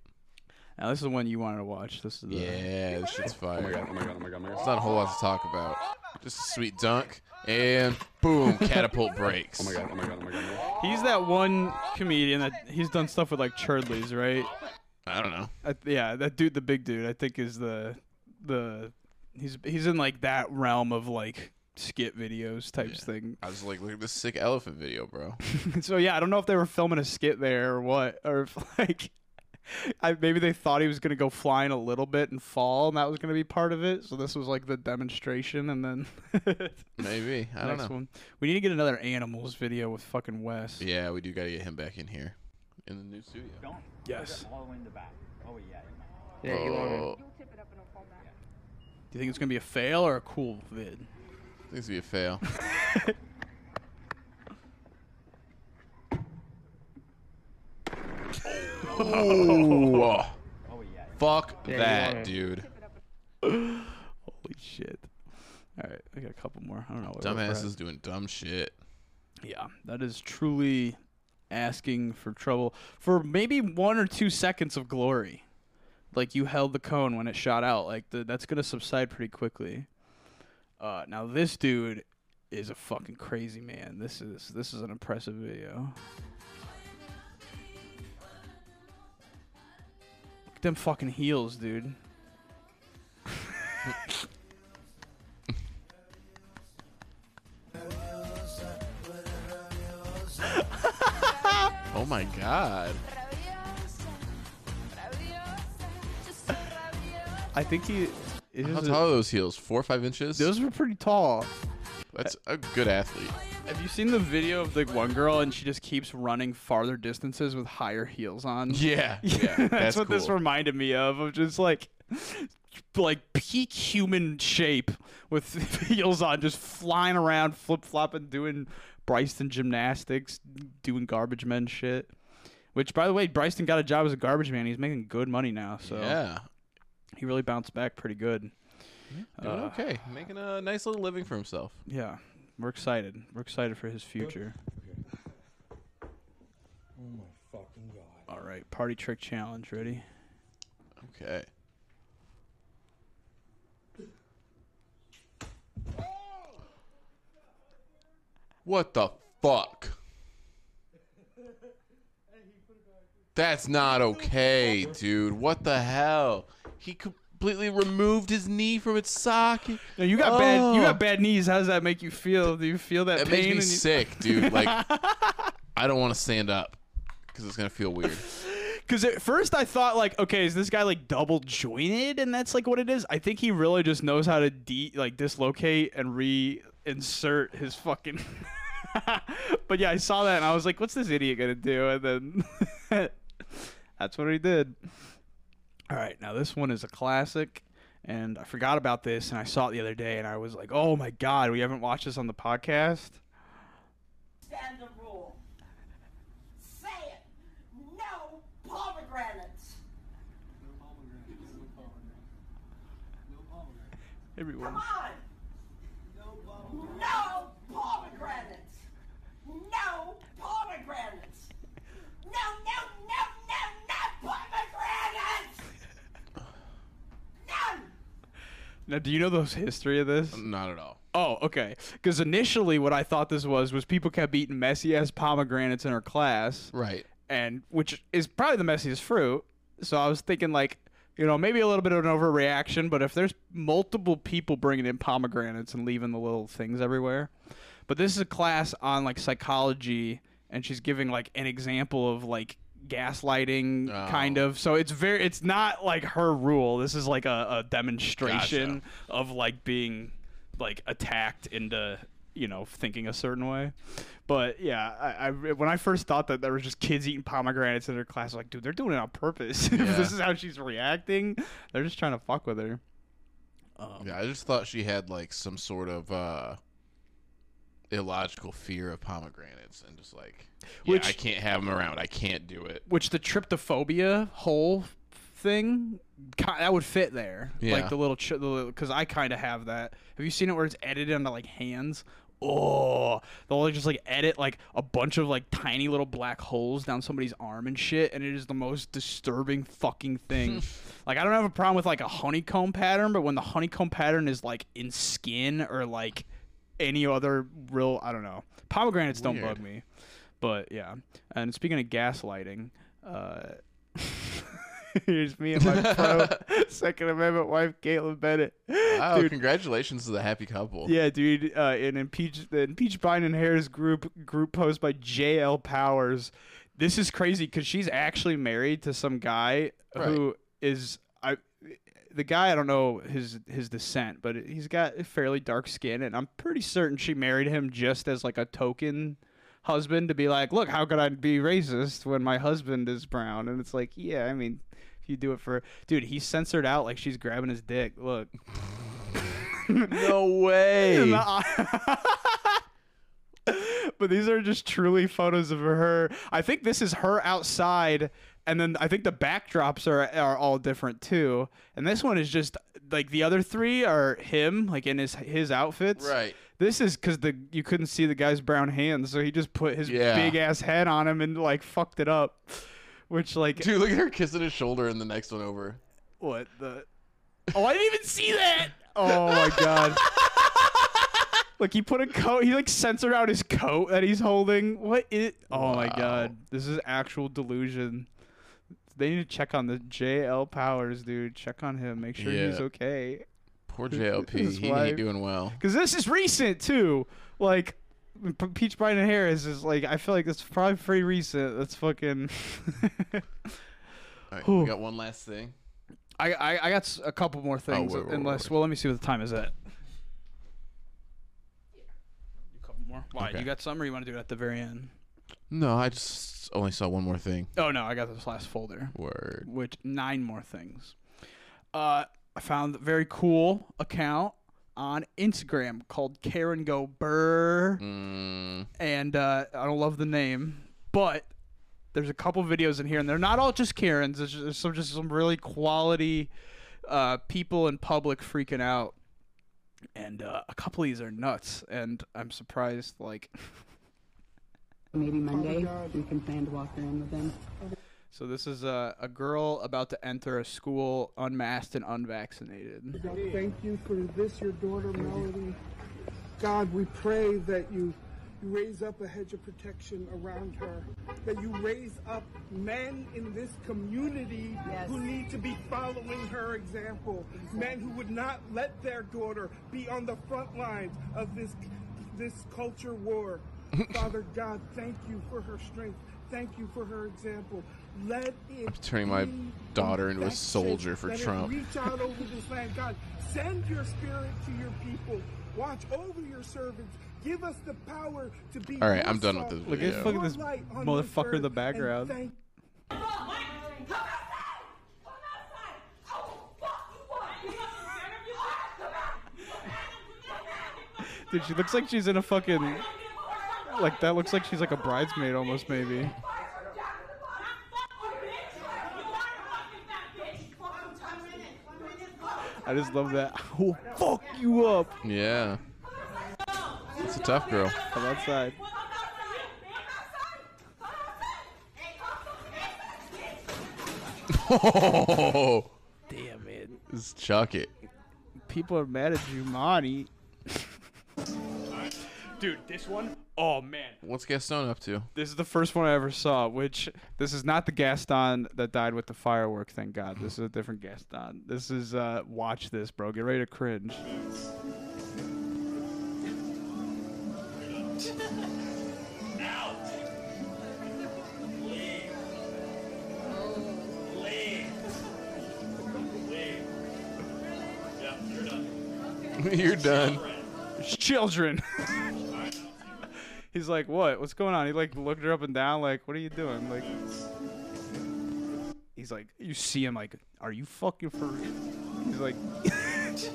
now this is the one you wanted to watch. This is the Yeah, this shit's fire. Oh my god, oh my god, oh my god, oh my There's god. not a whole lot to talk about. Just a sweet dunk, and boom, catapult breaks. Oh my god, oh my god, oh my god. my god. He's that one comedian that he's done stuff with like Churdleys, right? I don't know. I, yeah, that dude, the big dude, I think is the the he's he's in like that realm of like skit videos types thing. I was like, look at this sick elephant video, bro. so yeah, I don't know if they were filming a skit there or what, or if like I, maybe they thought he was gonna go flying a little bit and fall, and that was gonna be part of it. So this was like the demonstration, and then Maybe. I don't know. one. We need to get another animals video with fucking Wes. Yeah, we do gotta get him back in here. In the new studio. Yes. All in the back. Oh, yeah. Yeah, you want Oh, Do you think it's gonna be a fail or a cool vid? I think it's gonna be a fail. Oh, yeah. Fuck Yeah, that, dude. Holy shit! All right, I got a couple more. I don't know. what Dumbass is doing dumb shit. Yeah, that is truly asking for trouble for maybe one or two seconds of glory. Like you held the cone when it shot out. Like the, that's gonna subside pretty quickly. Uh, now this dude is a fucking crazy man. This is this is an impressive video. Them fucking heels, dude. Oh my god. I think he. How tall are those heels? Four or five inches? those were pretty tall. That's a good athlete. Have you seen the video of the one girl and she just keeps running farther distances with higher heels on? Yeah, yeah, that's, that's what this reminded me of. Of just like, like peak human shape with heels on, just flying around, flip flopping, doing Bryson gymnastics, doing garbage men shit. Which, by the way, Bryson got a job as a garbage man. He's making good money now, so Yeah. he really bounced back pretty good. Doing Uh, okay. Making a nice little living for himself. Yeah, we're excited. We're excited for his future. Oh my fucking god. All right, party trick challenge. Ready? Okay. What the fuck? That's not okay, dude. What the hell? He completely removed his knee from its socket. No, you got bad. You Oh. got bad knees. How does that make you feel? Do you feel that It pain? makes me you- sick, dude. Like, I don't want to stand up because it's gonna feel weird. Because at first I thought like, okay, is this guy like double jointed, and that's like what it is? I think he really just knows how to de like dislocate and reinsert his fucking. but yeah, I saw that and I was like, what's this idiot gonna do? And then that's what he did. All right, now this one is a classic, and I forgot about this, and I saw it the other day, and I was like, oh my god, we haven't watched this on the podcast. Standard rule. Say it. No pomegranates. Everyone. Come on. No pomegranates. No pomegranates. No, no, no, no, no pomegranates. None. Now, do you know the history of this? Not at all. Oh, okay. Because initially, what I thought this was was people kept eating messy ass pomegranates in our class, Right. and which is probably the messiest fruit. So I was thinking like, you know, maybe a little bit of an overreaction, but if there's multiple people bringing in pomegranates and leaving the little things everywhere, but this is a class on like psychology, and she's giving like an example of like gaslighting kind Oh. of so it's very it's not like her rule this is like a, a demonstration of like being like attacked into you know, thinking a certain way. But yeah, I, I when I first thought that there was just kids eating pomegranates in her class, like, dude, they're doing it on purpose. Yeah. this is how she's reacting, they're just trying to fuck with her. Um, Yeah, I just thought she had like some sort of uh illogical fear of pomegranates and just like yeah, Which- I can't have them around. I can't do it. which the trypophobia whole thing that would fit there Yeah. like the little because i kind of have that have you seen it where it's edited onto like hands oh they'll like, just like edit like a bunch of like tiny little black holes down somebody's arm and shit and it is the most disturbing fucking thing like i don't have a problem with like a honeycomb pattern but when the honeycomb pattern is like in skin or like any other real i don't know pomegranates don't bug me but yeah and speaking of gaslighting uh Here's me and my pro Second Amendment wife, Kaitlin Bennett. Wow, Dude, congratulations to the happy couple. yeah, dude. Uh, in impeach the impeach Biden and Harris group group post by J.L. Powers. This is crazy because she's actually married to some guy who is. The guy I don't know his his descent, but he's got fairly dark skin, and I'm pretty certain she married him just as like a token husband to be like, look, how could I be racist when my husband is brown? And it's like, yeah, I mean, if you do it for dude, he's censored out like she's grabbing his dick. Look. no way. but these are just truly photos of her. I think this is her outside, and then I think the backdrops are are all different too. And this one is just like the other three are him, like in his his outfits. Right. This is because the you couldn't see the guy's brown hands, so he just put his Yeah. big ass head on him and like fucked it up. Which like Dude, look at her kissing his shoulder in the next one over. what the? Oh, I didn't even see that. Oh my god. Like he put a coat. He like censored out his coat that he's holding. What is? Oh my god, this is actual delusion. They need to check on the JL Powers, dude. Check on him. Make sure he's okay. Poor His JLP. He ain't doing well. Because this is recent too. Like P- Peach Biden and Harris is like. I feel like it's probably pretty recent. That's fucking. All right, Whew. we got one last thing. I, I I got a couple more oh, things. Oh, wait, wait, unless, wait. well, let me see what the time is at. A couple more. Why? Okay. You got some, or you want to do it at the very end? No, I just only saw one more thing. Oh no, I got this last folder. Word. Which nine more things. Uh, I found a very cool account on Instagram called Karen Go Burr, Mm, and uh, I don't love the name, but there's a couple videos in here, and they're not all just Karens. There's just, there's some just some really quality uh, people in public freaking out, and uh, a couple of these are nuts, and I'm surprised. Like, Maybe oh Monday we can plan to walk around with them. so this is a, a girl about to enter a school unmasked and unvaccinated. God, thank you for this, your daughter Melody. God, we pray that you you raise up a hedge of protection around her, that you raise up men in this community who need to be following her example, men who would not let their daughter be on the front lines of this this culture war. Father God, thank you for her strength. Thank you for her example. Let it turning my daughter into a soldier for Let it Trump. reach out over this land. God, send your spirit to your people. Watch over your servants. Give us the power to be. All right, I'm done with this Look at fucking this light motherfucker in the background. Dude, she looks like she's in a fucking. Like that looks like she's like a bridesmaid almost, maybe. I just love that. Oh, fuck you up. Yeah. It's a tough girl. Come outside. Oh, Damn it. just chuck it. People are mad at Jumanne. Dude, this one? Oh man. What's Gaston up to? This is the first one I ever saw, which this is not the Gaston that died with the firework, thank God. This is a different Gaston. This is uh watch this, bro. Get ready to cringe. You're done. Children. He's like, "What? What's going on?" He like looked her up and down, like, "What are you doing?" Like, he's like, you see him like, "Are you fucking for?" real?" He's like,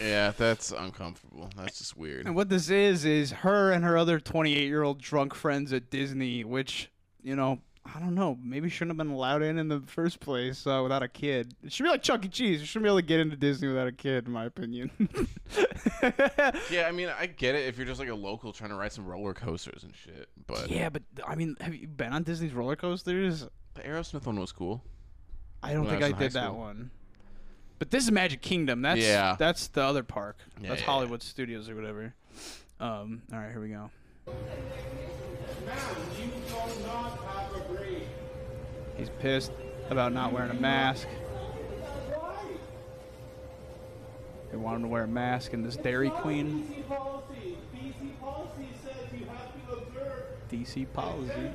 Yeah, that's uncomfortable. That's just weird. and what this is is her and her other 28 year old drunk friends at Disney, which you know. I don't know. Maybe shouldn't have been allowed in in the first place uh, without a kid. It should be like Chuck E. Cheese. You shouldn't be able to get into Disney without a kid, in my opinion. Yeah, I mean, I get it if you're just like a local trying to ride some roller coasters and shit. But yeah, but I mean, have you been on Disney's roller coasters? the Aerosmith one was cool. I don't think was I did that one. But this is Magic Kingdom. That's Yeah. that's the other park. Yeah, that's yeah, Hollywood Studios or whatever. Um, all right, here we go. He's pissed about not wearing a mask. They want him to wear a mask in this Dairy Queen. DC policy.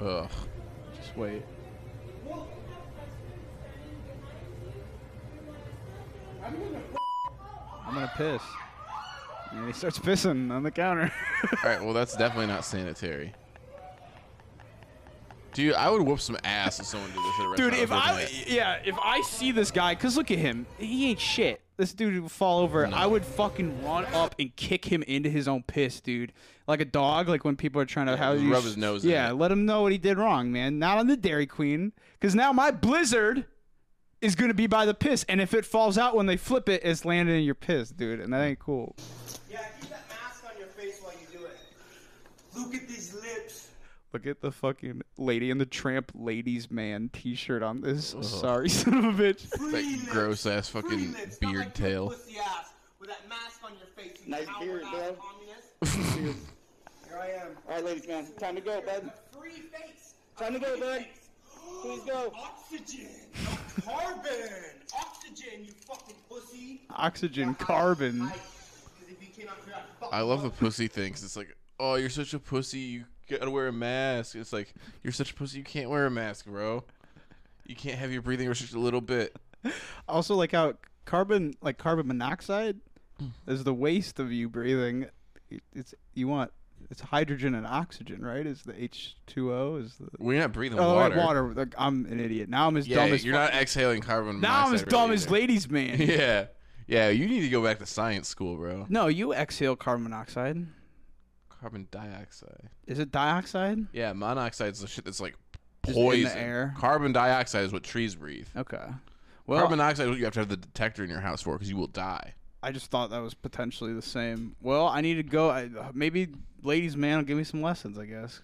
Ugh. Just wait. I'm gonna piss. And he starts pissing on the counter. All right, well, that's definitely not sanitary. Dude, I would whoop some ass if someone did this at a Dude, restaurant if I was I at. yeah, if I see this guy, cause look at him, he ain't shit. This dude would fall over. I would fucking run up and kick him into his own piss, dude. Like a dog, like when people are trying to how you rub his nose Yeah, it. let him know what he did wrong, man. Not on the Dairy Queen, cause now my Blizzard is gonna be by the piss, and if it falls out when they flip it, it's landing in your piss, dude, and that ain't cool. Yeah, keep that mask on your face while you do it. Look at these lips. Look at the fucking Lady and the Tramp ladies man T-shirt on this. Ugh. Sorry, son of a bitch. That gross ass fucking beard tail. Pussy ass with that mask on your face. you Nice coward beard, bro. Here I am. All right, ladies, man. Time to go, bud. Free face. Time to go, bud. Please go. Oxygen. Carbon. Oxygen, you fucking pussy. Oxygen, carbon. 'Cause if you came out here, I'd I love the up. pussy thing 'cause it's like, oh, you're such a pussy. You gotta wear a mask. It's like, you're such a pussy. You can't wear a mask, bro. You can't have your breathing restricted a little bit. Also, like how carbon, like carbon monoxide, hmm. is the waste of you breathing. It's you want it's hydrogen and oxygen, right? Is the H two O? Is the We're not breathing oh, water. water. Like, I'm an idiot. Now I'm as Yeah, dumb as you're not exhaling carbon monoxide. Now I'm as dumb really as either. ladies man. yeah, yeah. You need to go back to science school, bro. No, you exhale carbon monoxide. Carbon dioxide. Is it dioxide? Yeah, monoxide's the shit that's like Just in the poison. air? Carbon dioxide is what trees breathe. Okay. Well, carbon dioxide is what you have to have the detector in your house for because you will die. I just thought that was potentially the same. Well, I need to go. I, maybe ladies man will give me some lessons. I guess.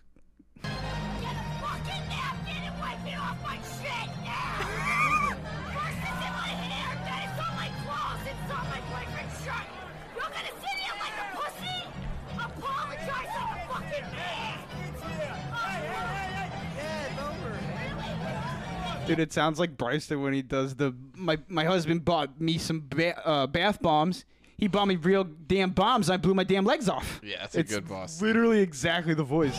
Dude, it sounds like Bryson when he does the. My my husband bought me some ba- uh, bath bombs. He bought me real damn bombs. I blew my damn legs off. Yeah, that's a good boss. Literally exactly the voice.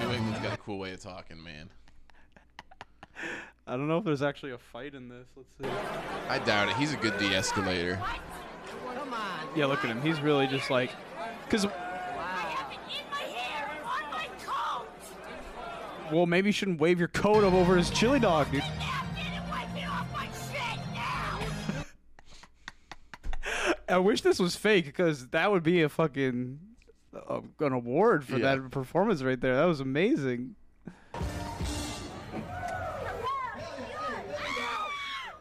New England's got a cool way of talking, man. I don't know if there's actually a fight in this. Let's see. I doubt it. He's a good de-escalator. Yeah, look at him. He's really just like, cause. Well, maybe you shouldn't wave your coat up over his chili dog, dude. I wish this was fake because that would be a fucking uh, an award for Yeah. that performance right there. That was amazing.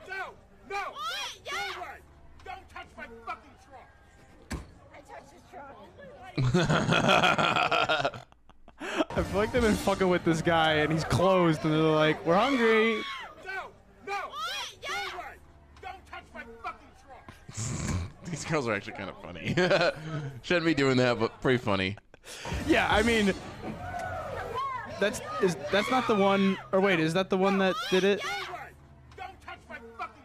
No! No! Go away! Don't touch my fucking truck. I touched his truck! I feel like they've been fucking with this guy and he's closed and they're like, "We're hungry." No! No! Go away! Don't touch my fucking truck! These girls are actually kind of funny. Shouldn't be doing that, but pretty funny. Yeah, I mean, that's is that's not the one. Or wait, is that the one that did it? Don't touch my fucking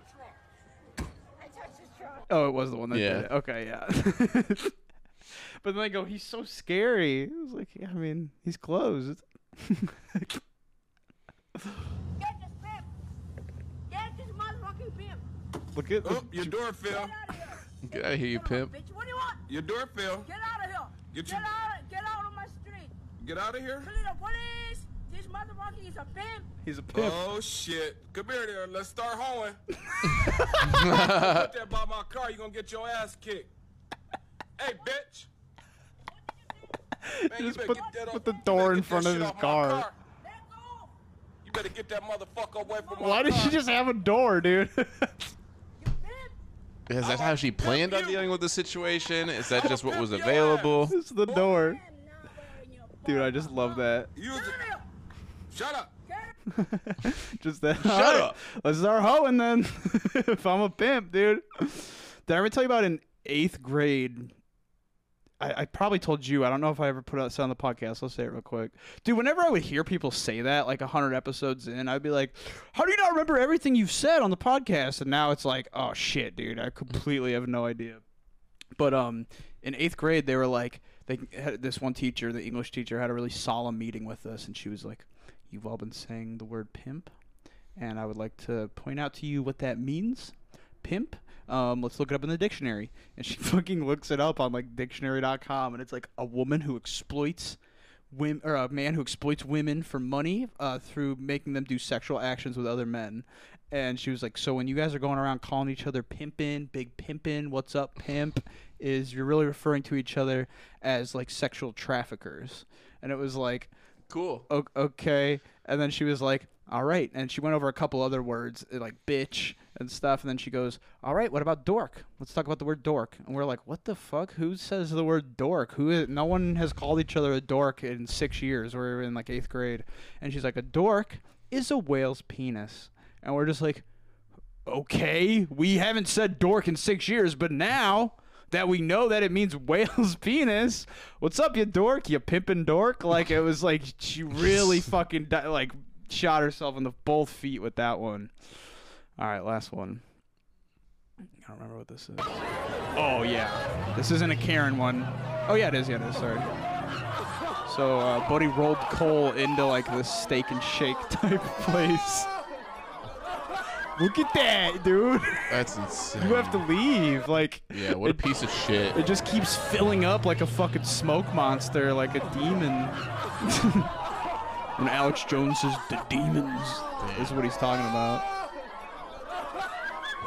truck! Oh, it was the one that Yeah. did it. Okay, yeah. But then they go, he's so scary. It was like, yeah, I mean, he's closed. Get this motherfucking pimp! Look at Oh, your door fell. Get out of here, you pimp. Bitch, What do you want? Your door fell. Get out of here. Get Get your- out. Get out of my street. Get out of here. Call the police. This motherfucker is a pimp. He's a oh, pimp. Oh shit! Come here, there. Let's start hoeing. Put that by my car. You gonna get your ass kicked. Hey, bitch. Man, Just better put, get put the door in front of his off my car. You better get that motherfucker away from my Why did car. she just have a door, dude? Is that how she planned on dealing with the situation? Is that just what was available? It's the door. Dude, I just love that. Shut up. Just that. Shut Alright, up. Let's start hoeing then. if I'm a pimp, dude. Did I ever tell you about in eighth grade? I, I probably told you. I don't know if I ever put it on the podcast. I'll say it real quick, dude. Whenever I would hear people say that, like hundred episodes in, I'd be like, "How do you not remember everything you've said on the podcast?" And now it's like, "Oh shit, dude, I completely have no idea." But um, in eighth grade, they were like, they had this one teacher, the English teacher, had a really solemn meeting with us, and she was like, "You've all been saying the word pimp, and I would like to point out to you what that means. Pimp. Um, let's look it up in the dictionary." And she fucking looks it up on like dictionary.com, and it's like a woman who exploits. Women, or a man who exploits women for money uh, through making them do sexual actions with other men. And she was like, "So when you guys are going around calling each other pimpin', big pimpin', what's up, pimp?" Is you're really referring to each other as like sexual traffickers. And it was like, cool, o- okay. And then she was like, "All right." And she went over a couple other words like bitch and stuff. And then she goes, "All right, what about dork? Let's talk about the word dork." And we're like, "What the fuck? Who says the word dork? Who? Is, no one has called each other a dork in six years. We're in like eighth grade." And she's like, "A dork is a whale's penis." And we're just like, okay, we haven't said dork in six years, but now that we know that it means whale's penis, what's up, you dork, you pimpin' dork? Like it was like she really fucking di- like shot herself in the both feet with that one. All right, last one. I don't remember what this is. Oh yeah, this isn't a Karen one. Oh yeah, it is. Yeah, it is. Sorry. So uh, Buddy rolled coal into like this steak and shake type place. Look at that, dude. That's insane. You have to leave. Like Yeah, what a it- piece of shit. It just keeps filling up like a fucking smoke monster, like a demon. when Alex Jones says the demons, is what he's talking about.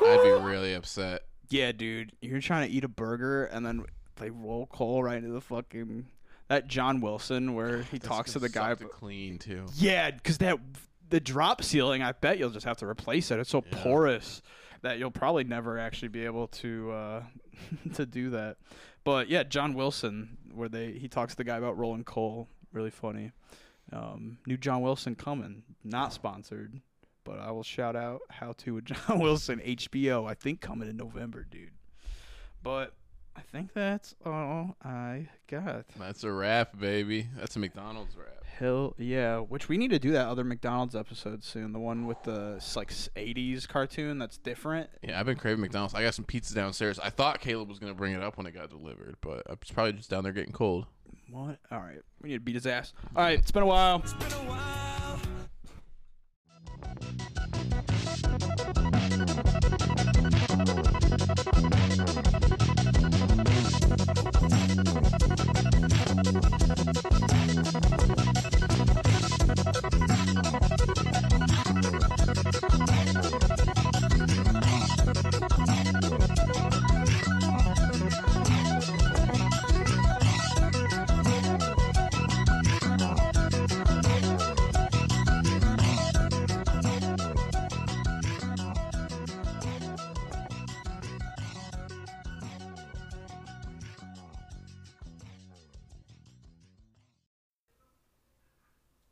I'd be really upset. Yeah, dude, you're trying to eat a burger and then they roll coal right into the fucking that John Wilson where he talks to the guy. Sucked it clean too. Yeah, because that the drop ceiling, I bet you'll just have to replace it. It's so porous that you'll probably never actually be able to uh, to do that. But yeah, John Wilson, where they he talks to the guy about rolling coal, really funny. Um, new John Wilson coming, not sponsored, but I will shout out how to with John Wilson HBO. I think coming in November, dude. But I think that's all I got. That's a wrap, baby. That's a McDonald's wrap. Hell yeah! Which we need to do that other McDonald's episode soon. The one with the like '80s cartoon that's different. Yeah, I've been craving McDonald's. I got some pizza downstairs. I thought Caleb was gonna bring it up when it got delivered, but it's probably just down there getting cold. What? All right, we need to beat his ass. All right, it's been a while.